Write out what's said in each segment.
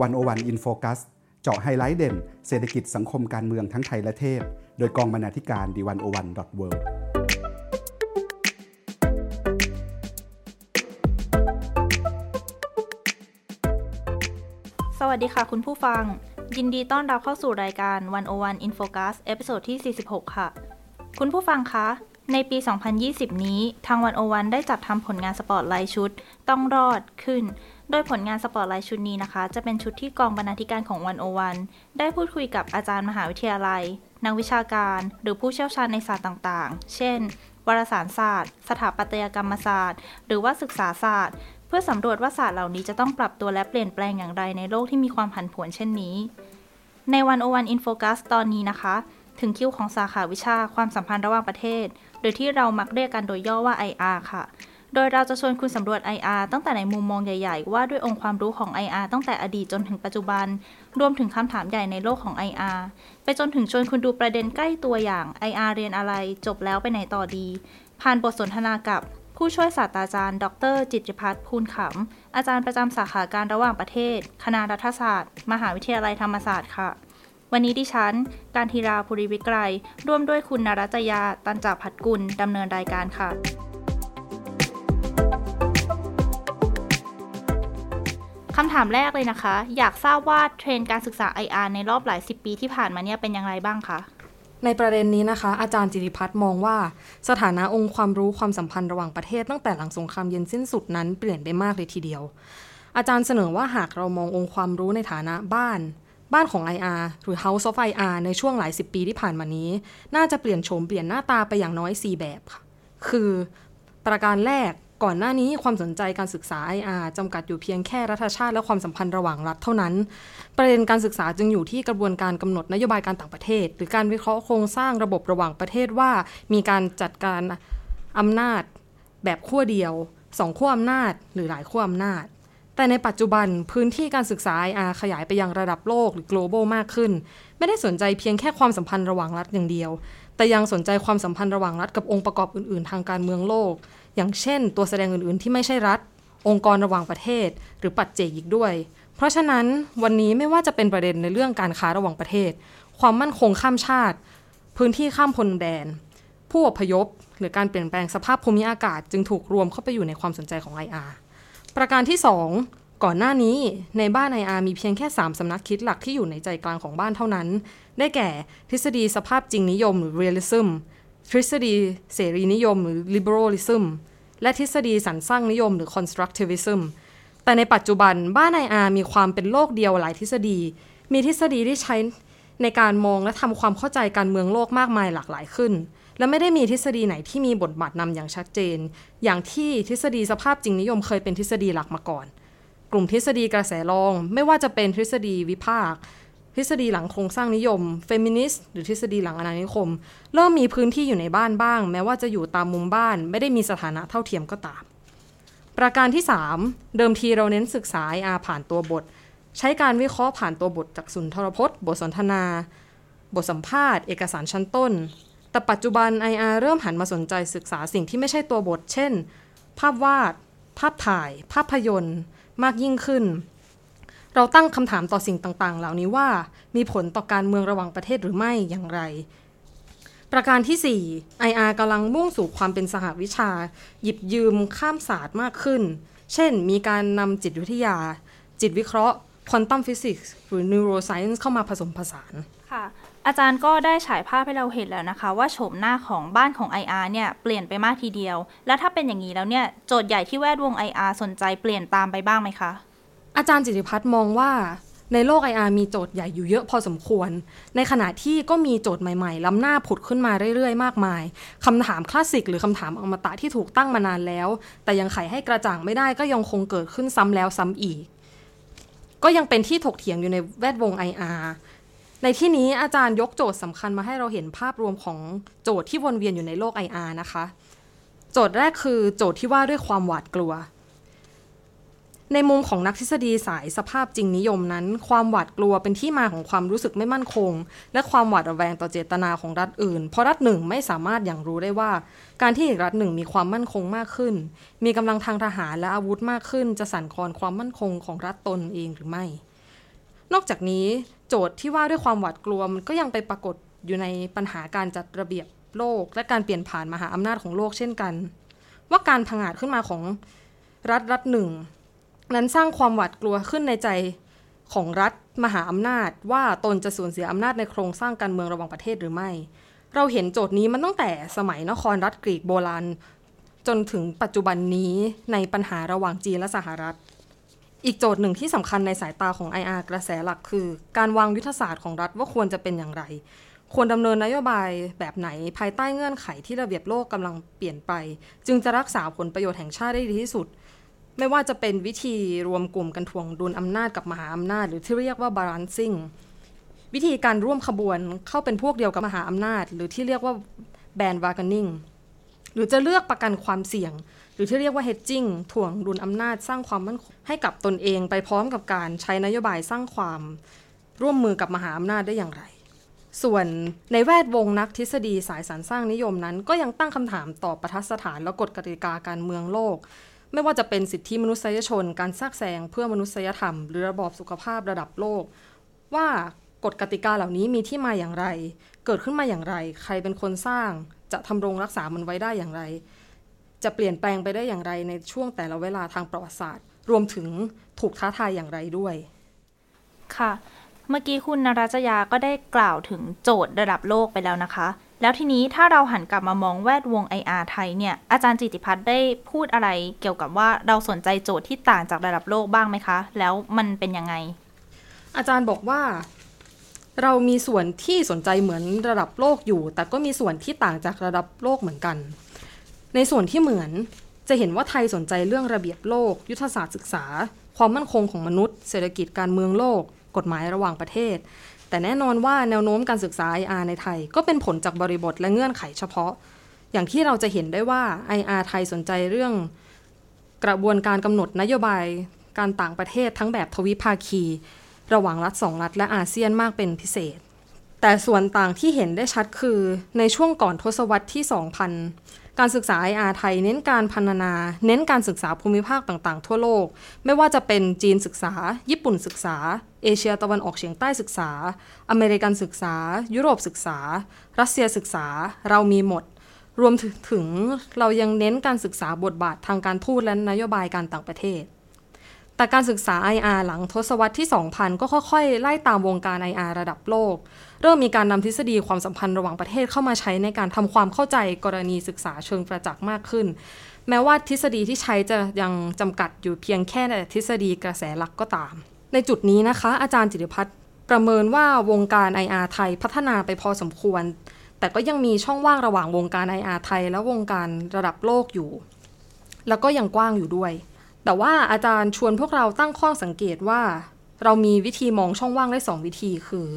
101 In Focus เจาะไฮไลท์เด่น เศรษฐกิจสังคมการเมืองทั้งไทยและเทศ โดยกองบรรณาธิการ The101.worldสวัสดีค่ะคุณผู้ฟัง ยินดีต้อนรับเข้าสู่รายการ 101 In Focus episode ที่ 46 ค่ะ คุณผู้ฟังคะ ในปี 2020 นี้ ทาง 101ได้จัดทำผลงานสปอร์ตไลท์ชุด ต้องรอดขึ้น โดยผลงานสปอร์ตไลท์ชุดนี้นะคะ จะเป็นชุดที่กองบรรณาธิการของ 101ได้พูดคุยกับอาจารย์มหาวิทยาลัย นักวิชาการ หรือผู้เชี่ยวชาญในศาสตร์ต่างๆ เช่น วารสารศาสตร์ สถาปัตยกรรมศาสตร์ หรือว่าศึกษาศาสตร์ เพื่อสำรวจว่าศาสตร์เหล่านี้จะต้องปรับตัวและเปลี่ยนแปลงอย่างไรในโลกที่มีความผันผวนเช่นนี้ ใน101 In Focus ตอนนี้นะคะ ถึงคิวของสาขาวิชาความสัมพันธ์ระหว่างประเทศ หรือที่เรามักเรียกกันโดยย่อว่า IR ค่ะ โดยเราจะชวนคุณสำรวจ IR ตั้งแต่ในมุมมองใหญ่ ๆ ว่าด้วยองค์ความรู้ของ IR ตั้งแต่อดีตจนถึงปัจจุบัน รวมถึงคำถามใหญ่ในโลกของ IR ไปจนถึงชวนคุณดูประเด็นใกล้ตัวอย่าง IR เรียนอะไร จบแล้วไปไหนต่อดี ผ่านบทสนทนากับผู้ช่วยศาสตราจารย์ ดร จิตพัฒน์ภูลขำ อาจารย์ประจำสาขาการระหว่างประเทศ คณะรัฐศาสตร์ มหาวิทยาลัยธรรมศาสตร์ค่ะ วันนี้ดิฉัน การธีราภูริวิกรร่วมด้วยคุณนรัจยา ตันจาพัดกุล ดำเนินรายการค่ะ คำถามแรกเลยนะคะ อยากทราบว่าเทรนด์การศึกษา IR ในรอบหลายสิบปีที่ผ่านมาเนี่ยเป็นอย่างไรบ้างคะในประเด็นนี้นะคะ อาจารย์จิริพัฒน์มองว่า สถานะองค์ความรู้ความสัมพันธ์ระหว่างประเทศตั้งแต่หลังสงครามเย็นสิ้นสุดนั้นเปลี่ยนไปมากเลยทีเดียว อาจารย์เสนอว่าหากเรามององค์ความรู้ในฐานะบ้าน บ้านของ IR หรือ House of IR ในช่วงหลายสิบปีที่ผ่านมานี้ น่าจะเปลี่ยนโฉมเปลี่ยนหน้าตาไปอย่างน้อย 4 แบบค่ะ คือประการแรกก่อนหน้านี้ความสนใจการศึกษา IR จำกัดอยู่เพียงแค่รัฐชาติและความสัมพันธ์ระหว่างรัฐเท่านั้น ประเด็นการศึกษาจึงอยู่ที่กระบวนการกำหนดนโยบายการต่างประเทศ หรือการวิเคราะห์โครงสร้างระบบระหว่างประเทศว่า มีการจัดการอำนาจแบบขั้วเดียวสองขั้วอำนาจ หรือหลายขั้วอำนาจ แต่ในปัจจุบันพื้นที่การศึกษา IR ขยายไปยังระดับโลกหรือ global มากขึ้น ไม่ได้สนใจเพียงแค่ความสัมพันธ์ระหว่างรัฐอย่างเดียว แต่ยังสนใจความสัมพันธ์ระหว่างรัฐกับองค์ประกอบอื่น ๆ ทางการเมืองโลก อย่างเช่น ตัวแสดงอื่น ๆ ที่ไม่ใช่รัฐ องค์กรระหว่างประเทศ หรือปัจเจกอีกด้วย เพราะฉะนั้นวันนี้ไม่ว่าจะเป็นประเด็นในเรื่องการค้าระหว่างประเทศ ความมั่นคงข้ามชาติ พื้นที่ข้ามพรมแดน ผู้อพยพ หรือการเปลี่ยนแปลงสภาพภูมิอากาศ จึงถูกรวมเข้าไปอยู่ในความสนใจของ IR ประการที่ 2 ก่อนหน้านี้ในบ้าน IR มีเพียงแค่ 3 สำนักคิดหลักที่อยู่ในใจกลางของบ้านเท่านั้น ได้แก่ทฤษฎีสภาพจริงนิยมหรือ realism ทฤษฎีเสรีนิยมหรือ liberalism และทฤษฎีสรรสร้างนิยมหรือ constructivism แต่ในปัจจุบันบ้านไออาร์มีความเป็นโลกเดียวหลายทฤษฎี มีทฤษฎีที่ใช้ในการมองและทำความเข้าใจการเมืองโลกมากมายหลากหลายขึ้น และไม่ได้มีทฤษฎีไหนที่มีบทบาทนำอย่างชัดเจน อย่างที่ทฤษฎีสภาพจริงนิยมเคยเป็นทฤษฎีหลักมาก่อน กลุ่มทฤษฎีกระแสรอง ไม่ว่าจะเป็นทฤษฎีวิพากษ์ทฤษฎีหลังโครงสร้างนิยม เฟมินิสต์ หรือทฤษฎีหลังอนานิคม เริ่มมีพื้นที่อยู่ในบ้านบ้าง แม้ว่าจะอยู่ตามมุมบ้าน ไม่ได้มีสถานะเท่าเทียมก็ตาม ประการที่ 3 เดิมทีเราเน้นศึกษาอาผ่านตัวบท ใช้การวิเคราะห์ผ่านตัวบทจากสุนทรพจน์ บทสนทนา บทสัมภาษณ์ เอกสารชั้นต้น แต่ปัจจุบัน IR เริ่มหันมาสนใจศึกษาสิ่งที่ไม่ใช่ตัวบท เช่น ภาพวาด ภาพถ่าย ภาพยนตร์ มากยิ่งขึ้น เราตั้งคำถามต่อสิ่งต่างๆ เหล่านี้ว่า มีผลต่อการเมืองระหว่างประเทศหรือไม่อย่างไร ประการที่ 4 IR กำลังมุ่งสู่ความเป็นสหวิชา หยิบยืมข้ามศาสตร์มากขึ้น เช่น มีการนำจิตวิทยา จิตวิเคราะห์ควอนตัมฟิสิกส์หรือนิวโรไซน์เข้ามาผสมผสานค่ะ อาจารย์ก็ได้ฉายภาพให้เราเห็นแล้วนะคะ ว่าโฉมหน้าของบ้านของ IR เนี่ยเปลี่ยนไปมากทีเดียว แล้วถ้าเป็นอย่างนี้แล้วเนี่ยโจทย์ใหญ่ที่แวดวง IR สนใจเปลี่ยนตามไปบ้างไหมคะ อาจารย์จิติพัฒน์มองว่าในโลก IR มีโจทย์ใหญ่อยู่เยอะพอสมควร ในขณะที่ก็มีโจทย์ใหม่ๆ ล้ำหน้าผุดขึ้นมาเรื่อยๆ มากมาย คำถามคลาสสิกหรือคำถามอมตะที่ถูกตั้งมานานแล้ว แต่ยังไขให้กระจ่างไม่ได้ก็ยังคงเกิดขึ้นซ้ำแล้วซ้ำอีก ก็ยังเป็นที่ถกเถียงอยู่ในแวดวง IR ในที่นี้อาจารย์ยกโจทย์สำคัญมาให้เราเห็นภาพรวมของโจทย์ที่วนเวียนอยู่ในโลก IR นะคะ โจทย์แรกคือโจทย์ที่ว่าด้วยความหวาดกลัว ในมุมของนักทฤษฎีสายสภาพจริงนิยมนั้น ความหวาดกลัวเป็นที่มาของความรู้สึกไม่มั่นคง และความหวาดระแวงต่อเจตนาของรัฐอื่น เพราะรัฐหนึ่งไม่สามารถอย่างรู้ได้ว่า การที่อีกรัฐหนึ่งมีความมั่นคงมากขึ้น มีกำลังทางทหารและอาวุธมากขึ้น จะสั่นคลอนความมั่นคงของรัฐตนเองหรือไม่ นอกจากนี้โจทย์ที่ว่าด้วยความหวาดกลัวมันก็ยังไปปรากฏอยู่ในปัญหาการจัดระเบียบโลก และการเปลี่ยนผ่านมหาอำนาจของโลกเช่นกัน ว่าการพังอาจขึ้นมาของรัฐรัฐหนึ่ง นั้นสร้างความหวาดกลัวขึ้นในใจของรัฐมหาอำนาจ ว่าตนจะสูญเสียอำนาจในโครงสร้างการเมืองระหว่างประเทศหรือไม่ เราเห็นโจทย์นี้มันตั้งแต่สมัยนครรัฐกรีกโบราณ จนถึงปัจจุบันนี้ในปัญหาระหว่างจีนและสหรัฐ อีกโจทย์หนึ่งที่สำคัญในสายตาของ IR กระแสหลักคือ การวางยุทธศาสตร์ของรัฐว่าควรจะเป็นอย่างไร ควรดำเนินนโยบายแบบไหนภายใต้เงื่อนไขที่ระเบียบโลกกำลังเปลี่ยนไป จึงจะรักษาผลประโยชน์แห่งชาติได้ดีที่สุด ไม่ว่าจะเป็นวิธีรวมกลุ่มกันทวงดุลอำนาจกับมหาอำนาจ หรือที่เรียกว่า balancing วิธีการร่วมขบวนเข้าเป็นพวกเดียวกับมหาอำนาจ หรือที่เรียกว่า band bargaining หรือจะเลือกประกันความเสี่ยง หรือที่เรียกว่า hedging ถ่วงดุลอำนาจสร้างความมั่นคงให้กับตนเองไปพร้อมกับการใช้นโยบายสร้างความร่วมมือกับมหาอำนาจได้อย่างไร ส่วนในแวดวงนักทฤษฎีสายสรรสร้างนิยมนั้น ก็ยังตั้งคำถามต่อประทัดสถานและกฎกติกาการเมืองโลก ไม่ว่าจะเป็นสิทธิมนุษยชน การแทรกแซงเพื่อมนุษยธรรม หรือระบอบสุขภาพระดับโลก ว่ากฎกติกาเหล่านี้มีที่มาอย่างไร เกิดขึ้นมาอย่างไร ใครเป็นคนสร้าง จะทำรงรักษามันไว้ได้อย่างไร จะเปลี่ยนแปลงไปได้อย่างไรในช่วงแต่ละเวลาทางประวัติศาสตร์ รวมถึงถูกท้าทายอย่างไรด้วย ค่ะ เมื่อกี้คุณนรัจยาก็ได้กล่าวถึงโจทย์ระดับโลกไปแล้วนะคะ แล้วทีนี้ถ้าเราหันกลับมามองแวดวง IR ไทยเนี่ย อาจารย์จิติพัฒน์ได้พูดอะไรเกี่ยวกับว่าเราสนใจโจทย์ที่ต่างจากระดับโลกบ้างไหมคะ แล้วมันเป็นยังไง อาจารย์บอกว่า เรามีส่วนที่สนใจเหมือนระดับโลกอยู่ แต่ก็มีส่วนที่ต่างจากระดับโลกเหมือนกัน ในส่วนที่เหมือนจะเห็นว่าไทยสนใจเรื่องระเบียบโลก ยุทธศาสตร์ศึกษา ความมั่นคงของมนุษย์ เศรษฐกิจการเมืองโลก กฎหมายระหว่างประเทศ แต่แน่นอนว่าแนวโน้มการศึกษา IR ในไทย ก็เป็นผลจากบริบทและเงื่อนไขเฉพาะ อย่างที่เราจะเห็นได้ว่า IR ไทยสนใจเรื่องกระบวนการกำหนดนโยบายการต่างประเทศทั้งแบบทวิภาคี ระหว่างรัฐสองรัฐและอาเซียนมากเป็นพิเศษ แต่ส่วนต่างที่เห็นได้ชัดคือ ในช่วงก่อนทศวรรษที่ 2000 การศึกษา IR ไทยเน้นการพันนา เน้นการศึกษาภูมิภาคต่างๆ ทั่วโลก ไม่ว่าจะเป็นจีนศึกษา ญี่ปุ่นศึกษา เอเชียตะวันออกเฉียงใต้ศึกษา อเมริกันศึกษา ยุโรปศึกษา รัสเซียศึกษา เรามีหมดรวมถึงเรายังเน้นการศึกษาบทบาททางการทูตและนโยบายการต่างประเทศ แต่การศึกษา IR หลังทศวรรษที่ 2000 ก็ค่อยๆ ไล่ตามวงการ IR ระดับโลก เริ่มมีการนำทฤษฎีความสัมพันธ์ระหว่างประเทศเข้ามาใช้ในการทำความเข้าใจกรณีศึกษาเชิงประจักษ์มากขึ้น แม้ว่าทฤษฎีที่ใช้จะยังจำกัดอยู่เพียงแค่ในทฤษฎีกระแสหลักก็ตาม ในจุดนี้นะคะ อาจารย์จิติพัฒน์ประเมินว่าวงการ IR ไทยพัฒนาไปพอสมควร แต่ก็ยังมีช่องว่างระหว่างวงการ IR ไทย และวงการระดับโลกอยู่ แล้วก็ยังกว้างอยู่ด้วย แต่ว่าอาจารย์ชวนพวกเราตั้งข้อสังเกตว่า เรามีวิธีมองช่องว่างได้สองวิธีคือ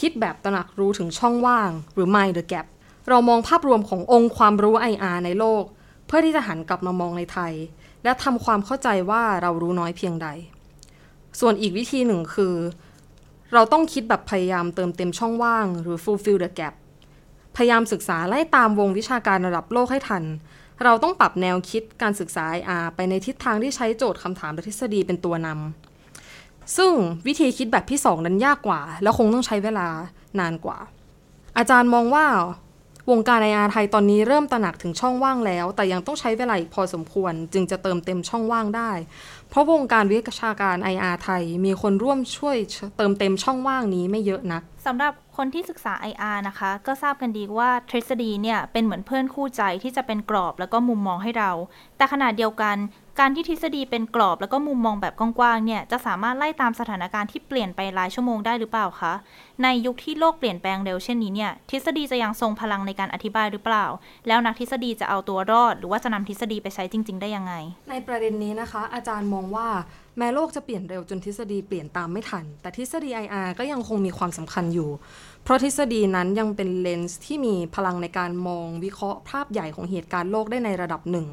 คิดแบบตระหนักรู้ถึงช่องว่าง หรือ mind the gap เรามองภาพรวมขององค์ความรู้ IR ในโลก เพื่อที่จะหันกลับมามองในไทย และทำความเข้าใจว่าเรารู้น้อยเพียงใด ส่วนอีกวิธีหนึ่งคือ เราต้องคิดแบบพยายามเติมเต็มช่องว่าง หรือ fulfill the gap พยายามศึกษาไล่ตามวงวิชาการระดับโลกให้ทัน เราต้องปรับแนวคิดการศึกษา IR ไปในทิศทางที่ใช้โจทย์คำถามและทฤษฎีเป็นตัวนำ ซึ่งวิธีคิดแบบที่สองนั้นยากกว่า แล้วคงต้องใช้เวลานานกว่า อาจารย์มองว่าวงการ IR ไทยตอนนี้เริ่มตระหนักถึงช่องว่างแล้ว แต่ยังต้องใช้เวลาอีกพอสมควร จึงจะเติมเต็มช่องว่างได้ เพราะวงการวิชาการ IR ไทยมีคนร่วมช่วยเติมเต็มช่องว่างนี้ไม่เยอะนักสำหรับ คนที่ศึกษา IR นะคะ ก็ทราบกันดีว่าทฤษฎีเนี่ยเป็นเหมือนเพื่อนคู่ใจที่จะเป็นกรอบแล้วก็มุมมองให้เรา แต่ขณะเดียวกัน การที่ทฤษฎีเป็นกรอบแล้วก็มุมมองแบบกว้างๆเนี่ยจะสามารถไล่ตามสถานการณ์ที่เปลี่ยนไปรายชั่วโมงได้หรือเปล่าคะ ในยุคที่โลกเปลี่ยนแปลงเร็วเช่นนี้เนี่ยทฤษฎีจะยังทรงพลังในการอธิบายหรือเปล่า แล้วนักทฤษฎีจะเอาตัวรอด หรือว่าจะนำทฤษฎีไปใช้จริง ๆ ได้ยังไง ในประเด็นนี้นะคะ อาจารย์มองว่าแม้โลกจะเปลี่ยนเร็วจนทฤษฎีเปลี่ยนตามไม่ทัน แต่ทฤษฎี IR ก็ยังคงมีความสำคัญอยู่ เพราะทฤษฎีนั้นยังเป็นเลนส์ที่มีพลังในการมองวิเคราะห์ภาพใหญ่ของเหตุการณ์โลกได้ในระดับหนึ่ง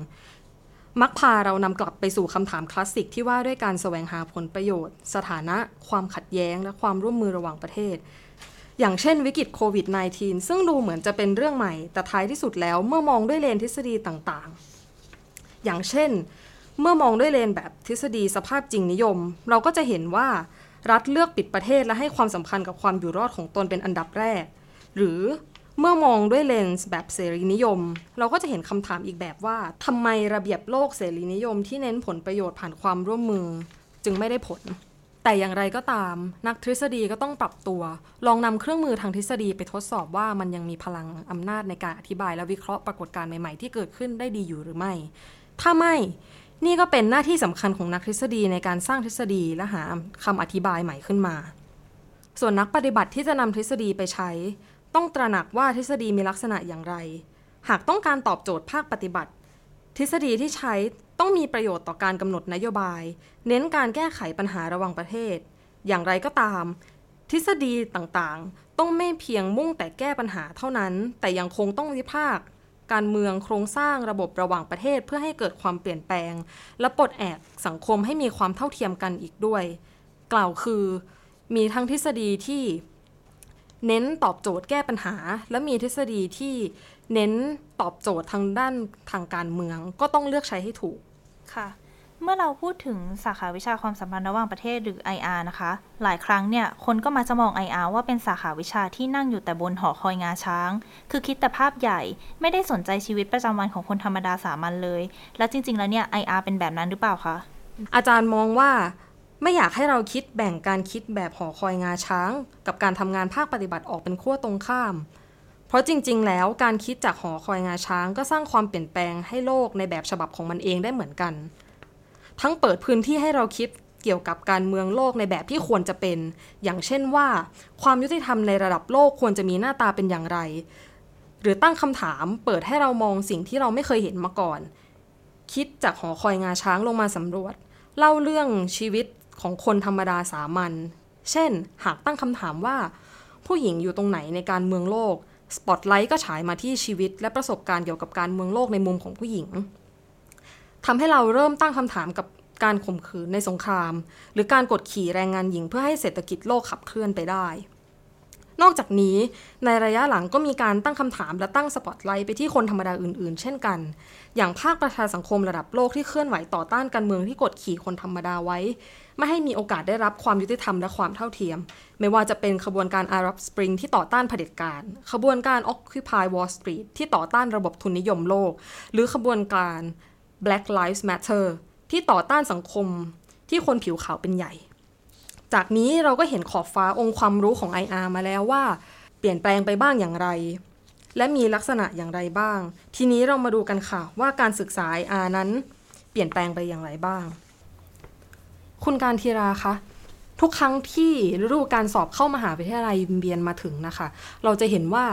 มักพาเรานำกลับไปสู่คำถามคลาสสิกที่ว่าด้วยการแสวงหาผลประโยชน์ สถานะ ความขัดแย้ง และความร่วมมือระหว่างประเทศ อย่างเช่นวิกฤตโควิด -19 ซึ่งดูเหมือนจะเป็นเรื่องใหม่ แต่ท้ายที่สุดแล้วเมื่อมองด้วยเลนทฤษฎีต่างๆ อย่างเช่น เมื่อมองด้วยเลนแบบทฤษฎีสภาพจริงนิยม เราก็จะเห็นว่ารัฐเลือกปิดประเทศและให้ความสำคัญกับความอยู่รอดของตนเป็นอันดับแรก หรือ เมื่อมองด้วยเลนส์แบบเสรีนิยม เราก็จะเห็นคำถามอีกแบบว่าทำไมระเบียบโลกเสรีนิยมที่เน้นผลประโยชน์ผ่านความร่วมมือ จึงไม่ได้ผล แต่อย่างไรก็ตาม นักทฤษฎีก็ต้องปรับตัว ลองนำเครื่องมือทางทฤษฎีไปทดสอบว่ามันยังมีพลังอำนาจในการอธิบายและวิเคราะห์ปรากฏการณ์ใหม่ๆที่เกิดขึ้นได้ดีอยู่หรือไม่ ถ้าไม่นี่ก็เป็นหน้าที่สำคัญของนักทฤษฎีในการสร้างทฤษฎีและหาคำอธิบายใหม่ขึ้นมา ส่วนนักปฏิบัติที่จะนำทฤษฎีไปใช้ ต้องตระหนักว่าทฤษฎีมีลักษณะอย่างไร หากต้องการตอบโจทย์ภาคปฏิบัติ ทฤษฎีที่ใช้ต้องมีประโยชน์ต่อการกำหนดนโยบาย เน้นการแก้ไขปัญหาระหว่างประเทศ อย่างไรก็ตาม ทฤษฎีต่างๆ ต้องไม่เพียงมุ่งแต่แก้ปัญหาเท่านั้น แต่ยังคงต้องวิพากษ์การเมืองโครงสร้างระบบระหว่างประเทศเพื่อให้เกิดความเปลี่ยนแปลง และปลดแอกสังคมให้มีความเท่าเทียมกันอีกด้วย กล่าวคือ มีทั้งทฤษฎีที่ เน้นตอบโจทย์แก้ปัญหา และมีทฤษฎีที่เน้นตอบโจทย์ทางด้านทางการเมือง ก็ต้องเลือกใช้ให้ถูกค่ะเมื่อเราพูดถึงสาขาวิชาความสัมพันธ์ระหว่างประเทศหรือ IR นะคะ หลายครั้งเนี่ย คนก็มาจะมอง IR ว่าเป็นสาขาวิชาที่นั่งอยู่แต่บนหอคอยงาช้าง คือคิดแต่ภาพใหญ่ ไม่ได้สนใจชีวิตประจำวันของคนธรรมดาสามัญเลย แล้วจริง ๆ แล้วเนี่ย IR เป็นแบบนั้นหรือเปล่าคะ อาจารย์มองว่า ไม่อยากให้เราคิดแบ่งการคิดแบบหอคอยงาช้าง กับการทำงานภาคปฏิบัติออกเป็นขั้วตรงข้าม เพราะจริง ๆ แล้วการคิดจากหอคอยงาช้างก็สร้างความเปลี่ยนแปลงให้โลกในแบบฉบับของมันเองได้เหมือนกัน ทั้งเปิดพื้นที่ให้เราคิดเกี่ยวกับการเมืองโลกในแบบที่ควรจะเป็น อย่างเช่นว่า ความยุติธรรมในระดับโลกควรจะมีหน้าตาเป็นอย่างไร หรือตั้งคำถามเปิดให้เรามองสิ่งที่เราไม่เคยเห็นมาก่อน คิดจากหอคอยงาช้างลงมาสำรวจ เล่าเรื่องชีวิต ของคนธรรมดาสามัญ เช่น หากตั้งคำถามว่า ผู้หญิงอยู่ตรงไหนในการเมืองโลก สปอตไลท์ก็ฉายมาที่ชีวิต และประสบการณ์เกี่ยวกับการเมืองโลกในมุมของผู้หญิงทำให้เราเริ่มตั้งคำถามกับการข่มขืนในสงคราม หรือการกดขี่แรงงานหญิงเพื่อให้เศรษฐกิจโลกขับเคลื่อนไปได้ นอกจากนี้ในระยะหลังก็มีการตั้งคำถามและตั้งสปอตไลท์ไปที่คนธรรมดาอื่น ๆ เช่นกัน อย่างภาคประชาสังคมระดับโลกที่เคลื่อนไหวต่อต้านการเมืองที่กดขี่คนธรรมดาไว้ ไม่ให้มีโอกาสได้รับความยุติธรรมและความเท่าเทียม ไม่ว่าจะเป็นขบวนการ Arab Spring ที่ต่อต้านเผด็จการ ขบวนการ Occupy Wall Street ที่ต่อต้านระบบทุนนิยมโลก หรือขบวนการ Black Lives Matter ที่ต่อต้านสังคมที่คนผิวขาวเป็นใหญ่ จากนี้เราก็เห็นขอบฟ้าองค์ความรู้ของ IR มาแล้วว่า เปลี่ยนแปลงไปบ้างอย่างไร และมีลักษณะอย่างไรบ้าง ทีนี้เรามาดูกันค่ะว่าการศึกษา IR นั้น เปลี่ยนแปลงไปอย่างไรบ้าง คุณการทีราคะทุกครั้งที่ฤดูการสอบเข้ามหาวิทยาลัยเบียนมาถึงนะคะ เราจะเห็นว่า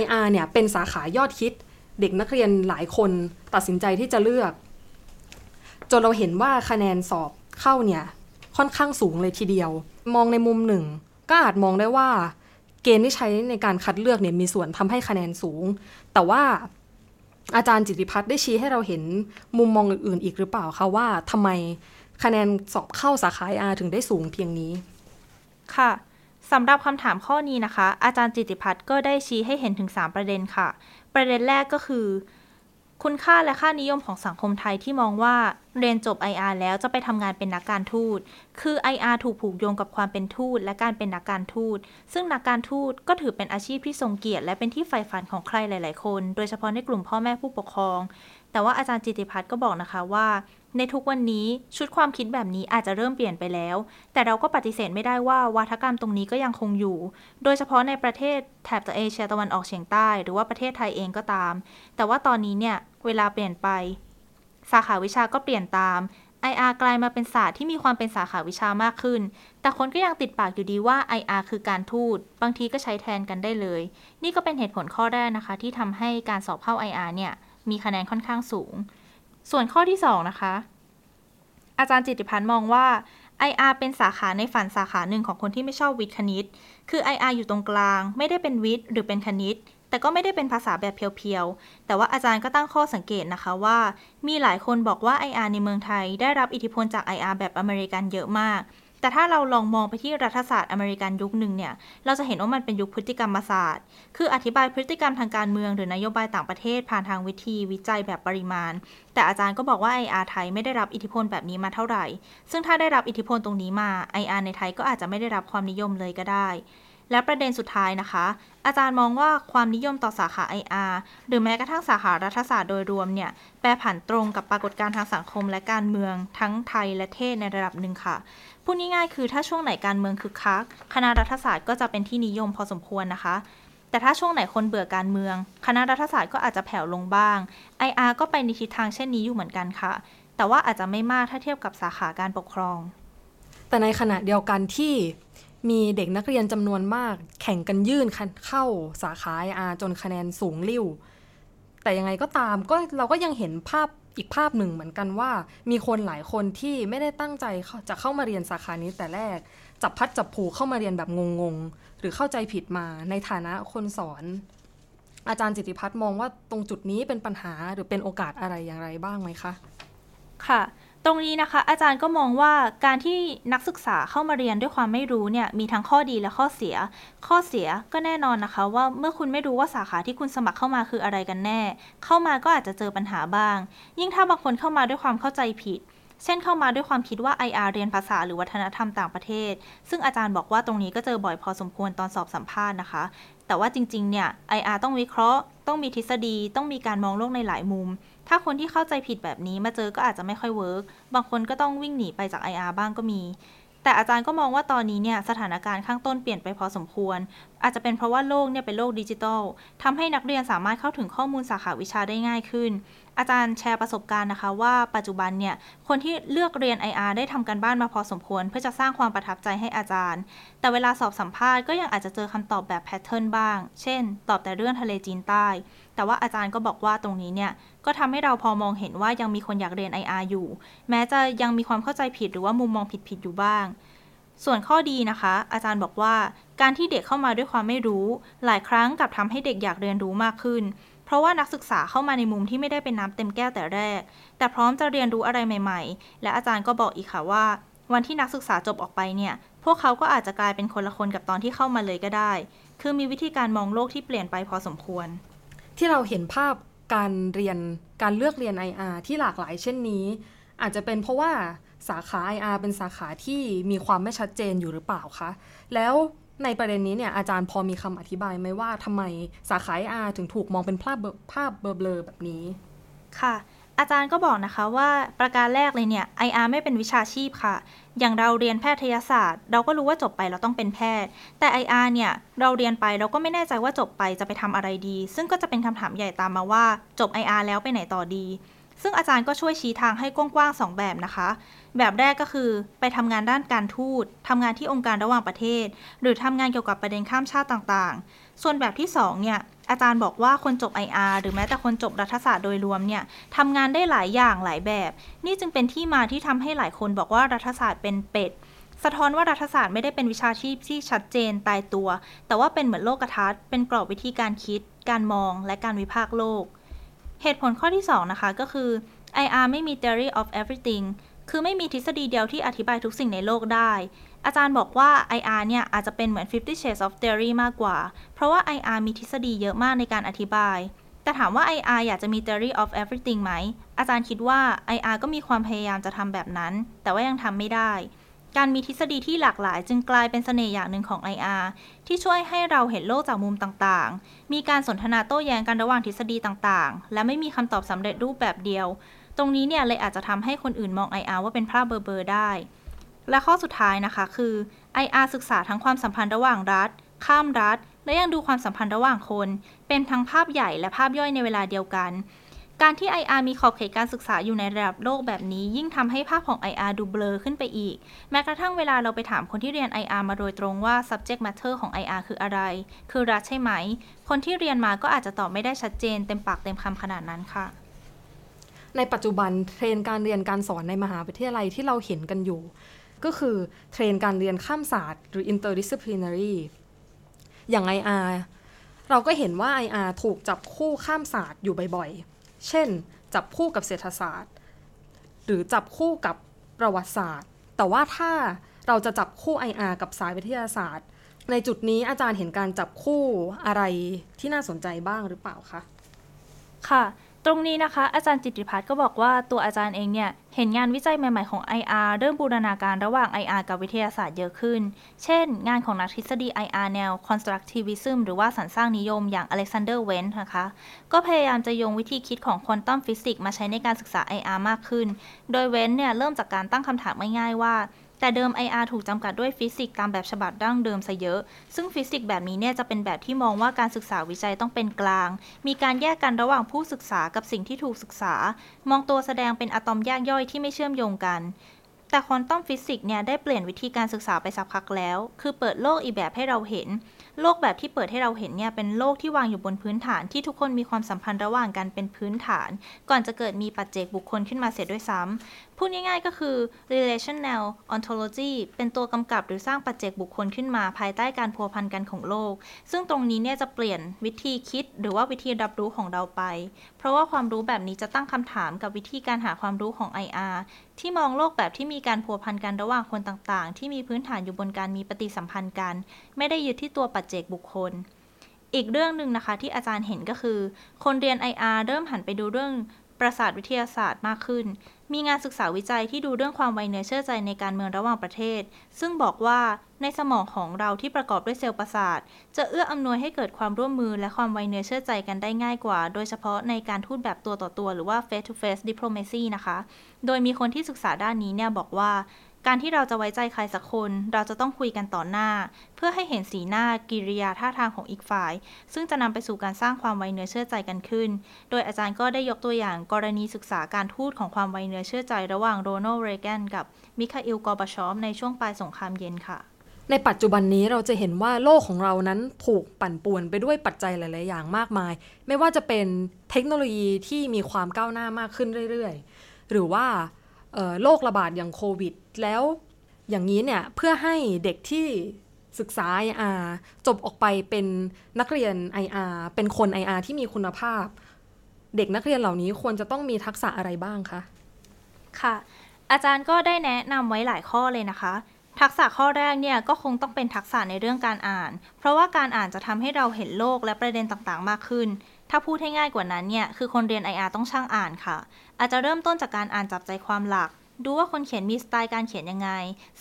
IR เนี่ยเป็นสาขายอดฮิต เด็กนักเรียนหลายคนตัดสินใจที่จะเลือก จนเราเห็นว่าคะแนนสอบเข้าเนี่ยค่อนข้างสูงเลยทีเดียว มองในมุมหนึ่ง ก็อาจมองได้ว่า เกณฑ์ที่ใช้ในการคัดเลือกเนี่ยมีส่วนทำให้คะแนนสูง แต่ว่าอาจารย์จิติพัฒน์ได้ชี้ให้เราเห็นมุมมองอื่นๆ อีกหรือเปล่าคะว่าทำไม คะแนนสอบเข้าสาขาอาถึงได้สูงเพียงนี้ ค่ะสำหรับคำถามข้อนี้นะคะ อาจารย์จิติพัฒน์ก็ได้ชี้ให้เห็นถึง 3 ประเด็นค่ะ ประเด็นแรกก็คือ คุณค่าและค่านิยมของสังคมไทยที่มองว่าเรียนจบ IR แล้วจะไปทำงานเป็นนักการทูต คือ IR ถูกผูกโยงกับความเป็นทูตและการเป็นนักการทูต ซึ่งนักการทูตก็ถือเป็นอาชีพที่ทรงเกียรติ และเป็นที่ใฝ่ฝันของใครหลาย ๆ คน โดยเฉพาะในกลุ่มพ่อแม่ผู้ปกครอง แต่ว่าอาจารย์จิติพัฒน์ก็บอกนะคะว่า ในทุกวันนี้ชุดความคิดแบบนี้อาจจะเริ่มเปลี่ยนไปแล้ว แต่เราก็ปฏิเสธไม่ได้ว่าวัฒกรรมตรงนี้ก็ยังคงอยู่ โดยเฉพาะในประเทศแถบเอเชียตะวันออกเฉียงใต้ หรือว่าประเทศไทยเองก็ตาม แต่ว่าตอนนี้เนี่ยเวลาเปลี่ยนไป สาขาวิชาก็เปลี่ยนตาม IR กลายมาเป็นศาสตร์ที่มีความเป็นสาขาวิชามากขึ้น แต่คนก็ยังติดปากอยู่ดีว่า IR คือการทูต บางทีก็ใช้แทนกันได้เลย นี่ก็เป็นเหตุผลข้อแรกนะคะ ที่ทำให้การสอบเข้า IR เนี่ย มีคะแนนค่อนข้างสูง ส่วนข้อที่ 2 นะคะ อาจารย์จิติพันธ์มองว่า IR เป็นสาขาในฝันสาขาหนึ่งของคนที่ไม่ชอบวิทย์คณิต คือ IR อยู่ตรงกลาง ไม่ได้เป็นวิทย์หรือเป็นคณิต แต่ก็ไม่ได้เป็นภาษาแบบเพียวๆ แต่ว่าอาจารย์ก็ตั้งข้อสังเกตนะคะว่า มีหลายคนบอกว่า IR ในเมืองไทย ได้รับอิทธิพลจาก IR แบบอเมริกันเยอะมาก แต่ถ้าเราลองมองไปที่รัฐศาสตร์อเมริกันยุคหนึ่งเนี่ย เราจะเห็นว่ามันเป็นยุคพฤติกรรมศาสตร์ คืออธิบายพฤติกรรมทางการเมืองหรือนโยบายต่างประเทศผ่านทางวิธีวิจัยแบบปริมาณ แต่อาจารย์ก็บอกว่า IR ไทยไม่ได้รับอิทธิพลแบบนี้มาเท่าไหร่ ซึ่งถ้าได้รับอิทธิพลตรงนี้มา IR ในไทยก็อาจจะไม่ได้รับความนิยมเลยก็ได้ และประเด็นสุดท้ายนะคะ อาจารย์มองว่าความนิยมต่อสาขา IR หรือแม้กระทั่งสาขารัฐศาสตร์โดยรวมเนี่ย แปรผันตรงกับปรากฏการณ์ทางสังคมและการเมืองทั้งไทยและเทศในระดับหนึ่งค่ะ พูดง่ายๆคือถ้าช่วงไหนการเมืองคึกคัก คณะรัฐศาสตร์ก็จะเป็นที่นิยมพอสมควรนะคะแต่ถ้าช่วงไหนคนเบื่อการเมือง คณะรัฐศาสตร์ก็อาจจะแผ่วลงบ้าง IR ก็ไปในทิศทางเช่นนี้อยู่เหมือนกันค่ะ แต่ว่าอาจจะไม่มากถ้าเทียบกับสาขาการปกครอง แต่ในขณะเดียวกันที่ มีเด็กนักเรียนจำนวนมาก แข่งกันยื่นเข้าสาขาอาจนคะแนนสูงลิ่วแต่ยังไงก็ตามก็เราก็ยังเห็นภาพอีกภาพหนึ่งเหมือนกันว่า มีคนหลายคนที่ไม่ได้ตั้งใจจะเข้ามาเรียนสาขานี้แต่แรก จับพัดจับผูเข้ามาเรียนแบบงงๆ หรือเข้าใจผิดมาในฐานะคนสอน อาจารย์จิติพัฒน์มองว่าตรงจุดนี้เป็นปัญหาหรือเป็นโอกาสอะไรอย่างไรบ้างไหมคะ ค่ะ ตรงนี้นะคะ อาจารย์ก็มองว่าการที่นักศึกษาเข้ามาเรียนด้วยความไม่รู้เนี่ยมีทั้งข้อดีและข้อเสีย ข้อเสียก็แน่นอนนะคะ ว่าเมื่อคุณไม่รู้ว่าสาขาที่คุณสมัครเข้ามาคืออะไรกันแน่ เข้ามาก็อาจจะเจอปัญหาบ้าง ยิ่งถ้าบางคนเข้ามาด้วยความเข้าใจผิด เช่นเข้ามาด้วยความคิดว่า IR เรียนภาษาหรือวัฒนธรรมต่างประเทศ ซึ่งอาจารย์บอกว่าตรงนี้ก็เจอบ่อยพอสมควรตอนสอบสัมภาษณ์นะคะ แต่ว่าจริงๆเนี่ย IR ต้องวิเคราะห์ ต้องมีทฤษฎี ต้องมีการมองโลกในหลายมุม ถ้าคนที่เข้าใจผิดแบบนี้มาเจอก็อาจจะไม่ค่อย work บางคนก็ต้องวิ่งหนีไปจาก IR บ้างก็มี แต่อาจารย์ก็มองว่าตอนนี้เนี่ยสถานการณ์ข้างต้นเปลี่ยนไปพอสมควร อาจจะเป็นเพราะว่าโลกเนี่ยเป็นโลกดิจิทัลทำให้นักเรียนสามารถเข้าถึงข้อมูลสาขาวิชาได้ง่ายขึ้น อาจารย์แชร์ประสบการณ์นะคะว่าปัจจุบันเนี่ยคนที่เลือกเรียน IR ได้ทำการบ้านมาพอสมควร เพื่อจะสร้างความประทับใจให้อาจารย์ แต่เวลาสอบสัมภาษณ์ก็ยังอาจจะเจอคำตอบแบบ pattern บ้าง เช่น ตอบแต่เรื่องทะเลจีนใต้ แต่ว่าอาจารย์ก็บอกว่าตรงนี้เนี่ยก็ทำให้เราพอมองเห็นว่ายังมีคนอยากเรียน IR อยู่ แม้จะยังมีความเข้าใจผิดหรือว่ามุมมองผิดๆอยู่บ้างส่วนข้อดีนะคะ อาจารย์บอกว่าการที่เด็กเข้ามาด้วยความไม่รู้ หลายครั้งกับทำให้เด็กอยากเรียนรู้มากขึ้น เพราะว่านักศึกษาเข้ามาในมุมที่ไม่ได้เป็นน้ำเต็มแก้วแต่แรก แต่พร้อมจะเรียนรู้อะไรใหม่ ๆ และอาจารย์ก็บอกอีกค่ะว่า วันที่นักศึกษาจบออกไปเนี่ย พวกเขาก็อาจจะกลายเป็นคนละคนกับตอนที่เข้ามาเลยก็ได้ คือมีวิธีการมองโลกที่เปลี่ยนไปพอสมควร ที่เราเห็นภาพการเรียนการเลือกเรียน IR ที่หลากหลายเช่นนี้ อาจจะเป็นเพราะว่าสาขา IR เป็นสาขาที่มีความไม่ชัดเจนอยู่หรือเปล่าคะ แล้ว ในประเด็นนี้เนี่ยอาจารย์พอมีคำอธิบายไหมว่าทำไมสาขาอาถึงถูกมองเป็นภาพภาพเบลอแบบนี้ ค่ะ อาจารย์ก็บอกนะคะว่าประการแรกเลยเนี่ย IR ไม่เป็นวิชาชีพค่ะ อย่างเราเรียนแพทยศาสตร์ เราก็รู้ว่าจบไปเราต้องเป็นแพทย์ แต่ IR เนี่ยเราเรียนไปเราก็ไม่แน่ใจว่าจบไปจะไปทำอะไรดี ซึ่งก็จะเป็นคำถามใหญ่ตามมาว่าจบ IR แล้วไปไหนต่อดี ซึ่งอาจารย์ก็ช่วยชี้ทางให้กว้างๆสองแบบนะคะ แบบแรกก็คือไปทำงานด้านการทูตทำงานที่องค์การระหว่างประเทศ หรือทำงานเกี่ยวกับประเด็นข้ามชาติต่างๆ ส่วนแบบที่2เนี่ยอาจารย์บอกว่าคนจบ IR หรือแม้แต่คนจบรัฐศาสตร์โดยรวมเนี่ยทำงานได้หลายอย่างหลายแบบ นี่จึงเป็นที่มาที่ทำให้หลายคนบอกว่ารัฐศาสตร์เป็นเป็ดสะท้อนว่ารัฐศาสตร์ไม่ได้เป็นวิชาชีพที่ชัดเจนตายตัว แต่ว่าเป็นเหมือนโลกทัศน์ เป็นกรอบวิธีการคิด การมอง และการวิพากษ์โลก เหตุผลข้อที่ 2 นะคะ ก็คือ IR ไม่มี theory of everything คือไม่มีทฤษฎีเดียวที่อธิบายทุกสิ่งในโลกได้ อาจารย์บอกว่า IR เนี่ย อาจจะเป็นเหมือน Fifty Shades of Theory มากกว่า เพราะว่า IR มีทฤษฎีเยอะมากในการอธิบาย แต่ถามว่า IR อยากจะมี theory of everything ไหม อาจารย์คิดว่า IR ก็มีความพยายามจะทำแบบนั้น แต่ว่ายังทำไม่ได้ การมีทฤษฎีที่หลากหลายจึงกลายเป็นเสน่ห์อย่างหนึ่งของ IR ที่ช่วยให้เราเห็นโลกจากมุมต่างๆ มีการสนทนาโต้แย้งกันระหว่างทฤษฎีต่างๆ และไม่มีคำตอบสำเร็จรูปแบบเดียว ตรงนี้เนี่ยเลยอาจจะทำให้คนอื่นมอง IR ว่าเป็นภาพเบอร์เบอร์ได้ และข้อสุดท้ายนะคะคือ IR ศึกษาทั้งความสัมพันธ์ระหว่างรัฐ ข้ามรัฐ และยังดูความสัมพันธ์ระหว่างคน เป็นทั้งภาพใหญ่และภาพย่อยในเวลาเดียวกัน การที่ IR มีขอบเขตการศึกษาอยู่ในระดับโลกแบบนี้ ยิ่งทำให้ภาพของ IR ดูเบลอขึ้นไปอีก แม้กระทั่งเวลาเราไปถามคนที่เรียน IR มาโดยตรงว่า subject matter ของ IR คืออะไร คือรัฐใช่ไหม คนที่เรียนมาก็อาจจะตอบไม่ได้ชัดเจนเต็มปากเต็มคำขนาดนั้นค่ะ ในปัจจุบันเทรนการเรียนการสอนในมหาวิทยาลัยที่เราเห็นกันอยู่ ก็คือเทรนการเรียนข้ามศาสตร์หรือ interdisciplinary อย่าง IR เราก็เห็นว่า IR ถูกจับคู่ข้ามศาสตร์อยู่บ่อยๆ เช่น จับคู่กับเศรษฐศาสตร์ หรือจับคู่กับประวัติศาสตร์ แต่ว่าถ้าเราจะจับคู่ IR กับสายวิทยาศาสตร์ ในจุดนี้อาจารย์เห็นการจับคู่อะไรที่น่าสนใจบ้างหรือเปล่าคะ ค่ะ ตรงนี้นะคะอาจารย์จิตติพัฒน์ก็บอกว่าตัวอาจารย์เองเนี่ยเห็นงานวิจัยใหม่ๆของ IR เริ่มบูรณาการระหว่าง IR กับวิทยาศาสตร์เยอะขึ้น เช่น งานของนักทฤษฎี IR แนว constructivism หรือว่าสรรสร้างนิยมอย่าง Alexander Wendt นะคะ ก็พยายามจะโยงวิธีคิดของ quantum physics มาใช้ในการศึกษา IR มากขึ้น โดย Wendt เนี่ยเริ่มจากการตั้งคำถามง่ายๆว่า แต่เดิม IR ถูกจำกัดด้วยฟิสิกส์ตามแบบฉบับดั้งเดิมซะเยอะ ซึ่งฟิสิกส์แบบนี้เนี่ยจะเป็นแบบที่มองว่าการศึกษาวิจัยต้องเป็นกลาง มีการแยกกันระหว่างผู้ศึกษากับสิ่งที่ถูกศึกษา มองตัวแสดงเป็นอะตอมแยกย่อยที่ไม่เชื่อมโยงกันแต่ควอนตัมฟิสิกส์เนี่ยได้เปลี่ยนวิธีการศึกษาไปสักพักแล้ว คือเปิดโลกอีกแบบให้เราเห็น โลกแบบที่เปิดให้เราเห็นเนี่ยเป็นโลกที่วางอยู่บนพื้นฐานที่ทุกคนมีความสัมพันธ์ระหว่างกันเป็นพื้นฐาน ก่อนจะเกิดมีปัจเจกบุคคลขึ้นมาเสียด้วยซ้ำ พูดง่ายๆก็คือ relational ontology เป็นตัวกำกับหรือสร้างปัจเจกบุคคลขึ้นมาภายใต้การพัวพันกันของโลก ซึ่งตรงนี้เนี่ยจะเปลี่ยนวิธีคิดหรือว่าวิธีรับรู้ของเราไป เพราะว่าความรู้แบบนี้จะตั้งคำถามกับวิธีการหาความรู้ของ IR ที่มองโลกแบบที่มีการพัวพันกันระหว่างคนต่างๆ ที่มีพื้นฐานอยู่บนการมีปฏิสัมพันธ์กัน ไม่ได้ยึดที่ตัวปัจเจกบุคคลอีกเรื่องหนึ่งนะคะที่อาจารย์เห็นก็คือ คนเรียน IR เริ่มหันไปดูเรื่อง ประสาทวิทยาศาสตร์มากขึ้น มีงานศึกษาวิจัยที่ดูเรื่องความไวเนื้อเชื่อใจในการเมืองระหว่างประเทศ ซึ่งบอกว่าในสมองของเราที่ประกอบด้วยเซลล์ประสาท จะเอื้ออำนวยให้เกิดความร่วมมือและความไวเนื้อเชื่อใจกันได้ง่ายกว่า โดยเฉพาะในการทูตแบบตัวต่อตัว หรือว่า face to face diplomacy นะคะ โดยมีคนที่ศึกษาด้านนี้เนี่ยบอกว่า การที่เราจะไว้ใจใครสักคน เราจะต้องคุยกันต่อหน้า เพื่อให้เห็นสีหน้ากิริยาท่าทางของอีกฝ่าย ซึ่งจะนำไปสู่การสร้างความไว้เนื้อเชื่อใจกันขึ้น โดยอาจารย์ก็ได้ยกตัวอย่างกรณีศึกษาการทูตของความไว้เนื้อเชื่อใจระหว่างโรนัลด์เรแกนกับมิคาอิลกอร์บาชอฟในช่วงปลายสงครามเย็นค่ะในปัจจุบันนี้เราจะเห็นว่าโลกของเรานั้นถูกปั่นป่วนไปด้วยปัจจัยหลาย ๆ อย่างมากมาย ไม่ว่าจะเป็นเทคโนโลยีที่มีความก้าวหน้ามากขึ้นเรื่อย ๆ หรือว่า โรคระบาดอย่างโควิด แล้วอย่างนี้เนี่ยเพื่อให้เด็กที่ศึกษา IR จบออกไปเป็นนักเรียน IR เป็นคน IR ที่มีคุณภาพ เด็กนักเรียนเหล่านี้ควรจะต้องมีทักษะอะไรบ้างคะ ค่ะ อาจารย์ก็ได้แนะนำไว้หลายข้อเลยนะคะ ทักษะข้อแรกเนี่ยก็คงต้องเป็นทักษะในเรื่องการอ่าน เพราะว่าการอ่านจะทำให้เราเห็นโลกและประเด็นต่างๆ มากขึ้น ถ้าพูดให้ง่ายกว่านั้นเนี่ยคือคนเรียน IR ต้องช่างอ่านค่ะ อาจจะเริ่มต้นจากการอ่านจับใจความหลัก ดูว่าคนเขียนมีสไตล์การเขียนยังไง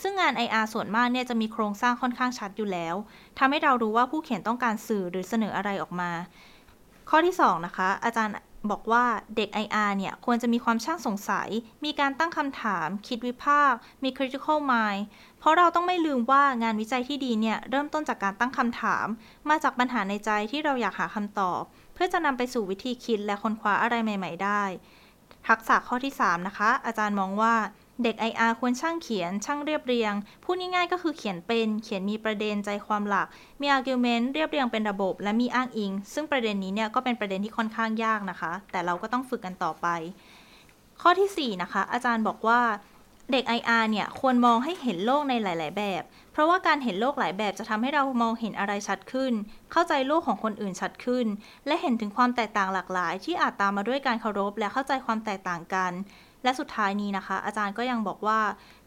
ซึ่งงาน IR ส่วนมากเนี่ยจะมีโครงสร้างค่อนข้างชัดอยู่แล้วทำให้เรารู้ว่าผู้เขียนต้องการสื่อหรือเสนออะไรออกมา ข้อที่ 2 นะคะ อาจารย์บอกว่าเด็ก IR เนี่ยควรจะมีความช่างสงสัย มีการตั้งคำถาม คิดวิพากษ์ มี critical mind เพราะเราต้องไม่ลืมว่างานวิจัยที่ดีเนี่ยเริ่มต้นจากการตั้งคำถาม มาจากปัญหาในใจที่เราอยากหาคำตอบ เพื่อจะนำไปสู่วิธีคิดและค้นคว้าอะไรใหม่ ๆ ได้ ทักษะข้อที่ 3 นะคะ อาจารย์มองว่าเด็ก IR ควรช่างเขียน ช่างเรียบเรียง พูดง่ายๆก็คือเขียนเป็น เขียนมีประเด็นใจความหลัก มี argument เรียบเรียงเป็นระบบ และมีอ้างอิง ซึ่งประเด็นนี้เนี่ยก็เป็นประเด็นที่ค่อนข้างยากนะคะ แต่เราก็ต้องฝึกกันต่อไป ข้อทีสี่4 นะคะ อาจารย์บอกว่าเด็ก IR เนี่ยควรมองให้เห็นโลกในหลาย ๆ แบบ เพราะว่าการเห็นโลกหลายแบบจะทำให้เรามองเห็นอะไรชัดขึ้น เข้าใจโลกของคนอื่นชัดขึ้น และเห็นถึงความแตกต่างหลากหลาย ที่อาจตามมาด้วยการเคารพและเข้าใจความแตกต่างกัน และสุดท้ายนี้นะคะ อาจารย์ก็ยังบอกว่า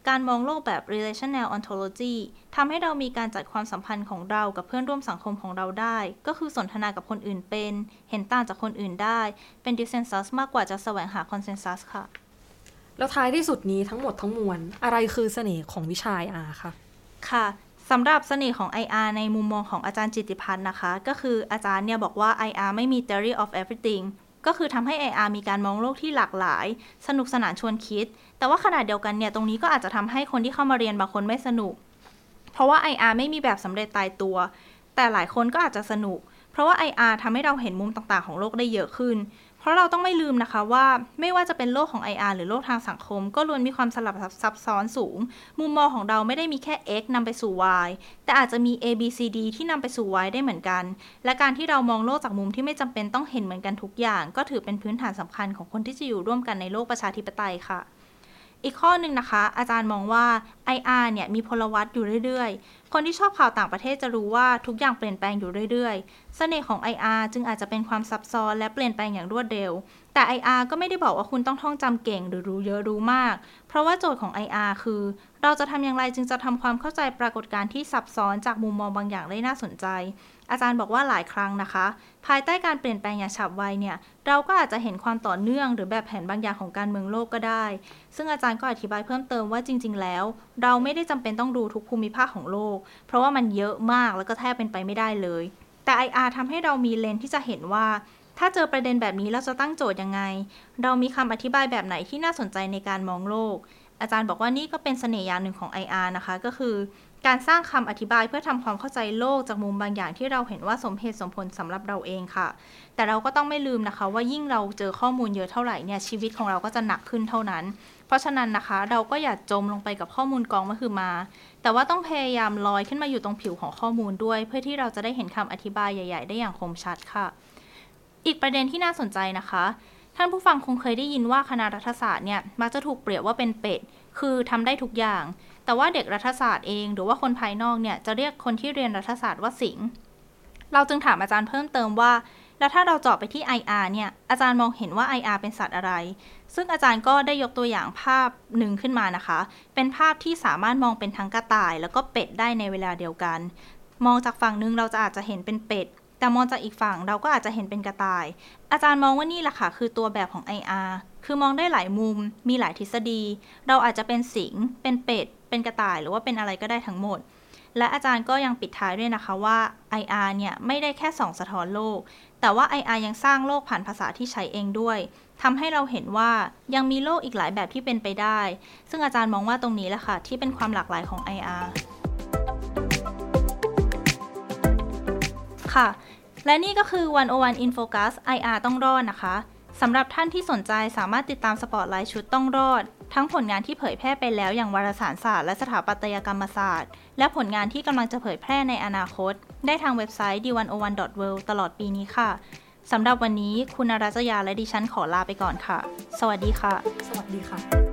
การมองโลกแบบ relational ontology ทำให้เรามีการจัดความสัมพันธ์ของเรากับเพื่อนร่วมสังคมของเราได้ ก็คือสนทนากับคนอื่นเป็น เห็นต่างจากคนอื่นได้ เป็น dissensus มากกว่าจะแสวงหา consensus ค่ะ แล้วท้ายที่สุดนี้ทั้งหมดทั้งมวล อะไรคือเสน่ห์ของวิชา IR คะ ค่ะสำหรับเสน่ห์ของ IR ในมุมมองของอาจารย์จิติพัฒน์นะคะ ก็คืออาจารย์เนี่ยบอกว่า IR ไม่มี theory of everything ก็คือทำให้ IR มีการมองโลกที่หลากหลาย สนุกสนานชวนคิด แต่ว่าขณะเดียวกันเนี่ยตรงนี้ก็อาจจะทำให้คนที่เข้ามาเรียนบางคนไม่สนุก เพราะว่า IR ไม่มีแบบสำเร็จตายตัว แต่หลายคนก็อาจจะสนุก เพราะว่า IR ทำให้เราเห็นมุมต่างๆ ของโลกได้เยอะขึ้น เพราะเราต้องไม่ลืมนะคะว่าไม่ว่าจะเป็นโลกของ IR หรือโลกทางสังคม ก็ล้วนมีความสลับซับซ้อนสูง มุมมองของเราไม่ได้มีแค่ x นำไปสู่ y แต่อาจจะมี a b c d ที่นำไปสู่ y ได้เหมือนกัน และการที่เรามองโลกจากมุมที่ไม่จำเป็นต้องเห็นเหมือนกันทุกอย่าง ก็ถือเป็นพื้นฐานสำคัญของคนที่จะอยู่ร่วมกันในโลกประชาธิปไตยค่ะ อีกข้อหนึ่งนะคะ อาจารย์มองว่า IR เนี่ยมีพลวัตอยู่เรื่อยๆ คนที่ชอบข่าวต่างประเทศจะรู้ว่าทุกอย่างเปลี่ยนแปลงอยู่เรื่อยๆ เสน่ห์ของ IR จึงอาจจะเป็นความซับซ้อนและเปลี่ยนแปลงอย่างรวดเร็ว แต่ IR ก็ไม่ได้บอกว่าคุณต้องท่องจำเก่งหรือรู้เยอะรู้มาก เพราะว่าโจทย์ของ IR คือ เราจะทำอย่างไรจึงจะทำความเข้าใจปรากฏการณ์ที่ซับซ้อนจากมุมมองบางอย่างได้น่าสนใจ อาจารย์บอกว่าหลายครั้งนะคะ ภายใต้การเปลี่ยนแปลงอย่างฉับไวเนี่ย เราก็อาจจะเห็นความต่อเนื่อง หรือแบบแผนบางอย่างของการเมืองโลกก็ได้ ซึ่งอาจารย์ก็อธิบายเพิ่มเติมว่าจริง ๆ แล้ว เราไม่ได้จำเป็นต้องดูทุกภูมิภาคของโลก เพราะว่ามันเยอะมากแล้วก็แทบเป็นไปไม่ได้เลย แต่ IR ทำให้เรามีเลนที่จะเห็นว่าถ้าเจอประเด็นแบบนี้เราจะตั้งโจทย์ยังไง เรามีคำอธิบายแบบไหนที่น่าสนใจในการมองโลก อาจารย์บอกว่านี่ก็เป็นเสน่ห์อย่างหนึ่งของ IR นะคะ ก็คือ การสร้างคำอธิบายเพื่อทำความเข้าใจโลกจากมุมบางอย่างที่เราเห็นว่าสมเหตุสมผลสำหรับเราเองค่ะ แต่เราก็ต้องไม่ลืมนะคะ ว่ายิ่งเราเจอข้อมูลเยอะเท่าไหร่เนี่ยชีวิตของเราก็จะหนักขึ้นเท่านั้น เพราะฉะนั้นนะคะ เราก็อย่าจมลงไปกับข้อมูลกองมะคือมา แต่ว่าต้องพยายามลอยขึ้นมาอยู่ตรงผิวของข้อมูลด้วย เพื่อที่เราจะได้เห็นคำอธิบายใหญ่ ๆ ได้อย่างคมชัดค่ะ อีกประเด็นที่น่าสนใจนะคะ ท่านผู้ฟังคงเคยได้ยินว่าคณะรัฐศาสตร์เนี่ยมักจะถูกเปรียบว่าเป็นเป็ดคือทำได้ทุกอย่าง แต่ว่าเด็กรัฐศาสตร์เองหรือว่าคนภายนอกเนี่ยจะเรียกคนที่เรียนรัฐศาสตร์ว่าสิงเราจึงถามอาจารย์เพิ่มเติมว่า แล้วถ้าเราเจาะไปที่ IR เนี่ย อาจารย์มองเห็นว่า IR เป็นสัตว์อะไร ซึ่งอาจารย์ก็ได้ยกตัวอย่างภาพหนึ่งขึ้นมานะคะ เป็นภาพที่สามารถมองเป็นทั้งกระต่าย แล้วก็เป็ดได้ในเวลาเดียวกัน มองจากฝั่งหนึ่งเราจะอาจจะเห็นเป็นเป็ด แต่มองจากอีกฝั่งเราก็อาจจะเห็นเป็นกระต่าย อาจารย์มองว่านี่แหละค่ะคือตัวแบบของ IR คือมองได้หลายมุม มีหลายทฤษฎี เราอาจจะเป็นสิง เป็นเป็ด เป็นกระต่าย หรือว่าเป็นอะไรก็ได้ทั้งหมด และอาจารย์ก็ยังปิดท้ายด้วยนะคะว่า IR เนี่ยไม่ได้แค่ส่องสะท้อนโลก แต่ว่า IR ยังสร้างโลกผ่านภาษาที่ใช้เองด้วยทำให้เราเห็นว่ายังมีโลกอีกหลายแบบที่เป็นไปได้ ซึ่งอาจารย์มองว่าตรงนี้แหละค่ะที่เป็นความหลากหลายของ IR ค่ะ และนี่ก็คือ 101 in focus IR ต้องรอดนะคะ สำหรับท่านที่สนใจสามารถติดตามสปอตไลท์ชุดต้องรอด ทั้งผลงานที่เผยแพร่ไปแล้วอย่างวารสารศาสตร์และสถาปัตยกรรมศาสตร์ และผลงานที่กำลังจะเผยแพร่ในอนาคต ได้ทางเว็บไซต์ d101.world ตลอดปีนี้ค่ะ สำหรับวันนี้คุณรัจยาและดิฉันขอลาไปก่อนค่ะ สวัสดีค่ะ สวัสดีค่ะ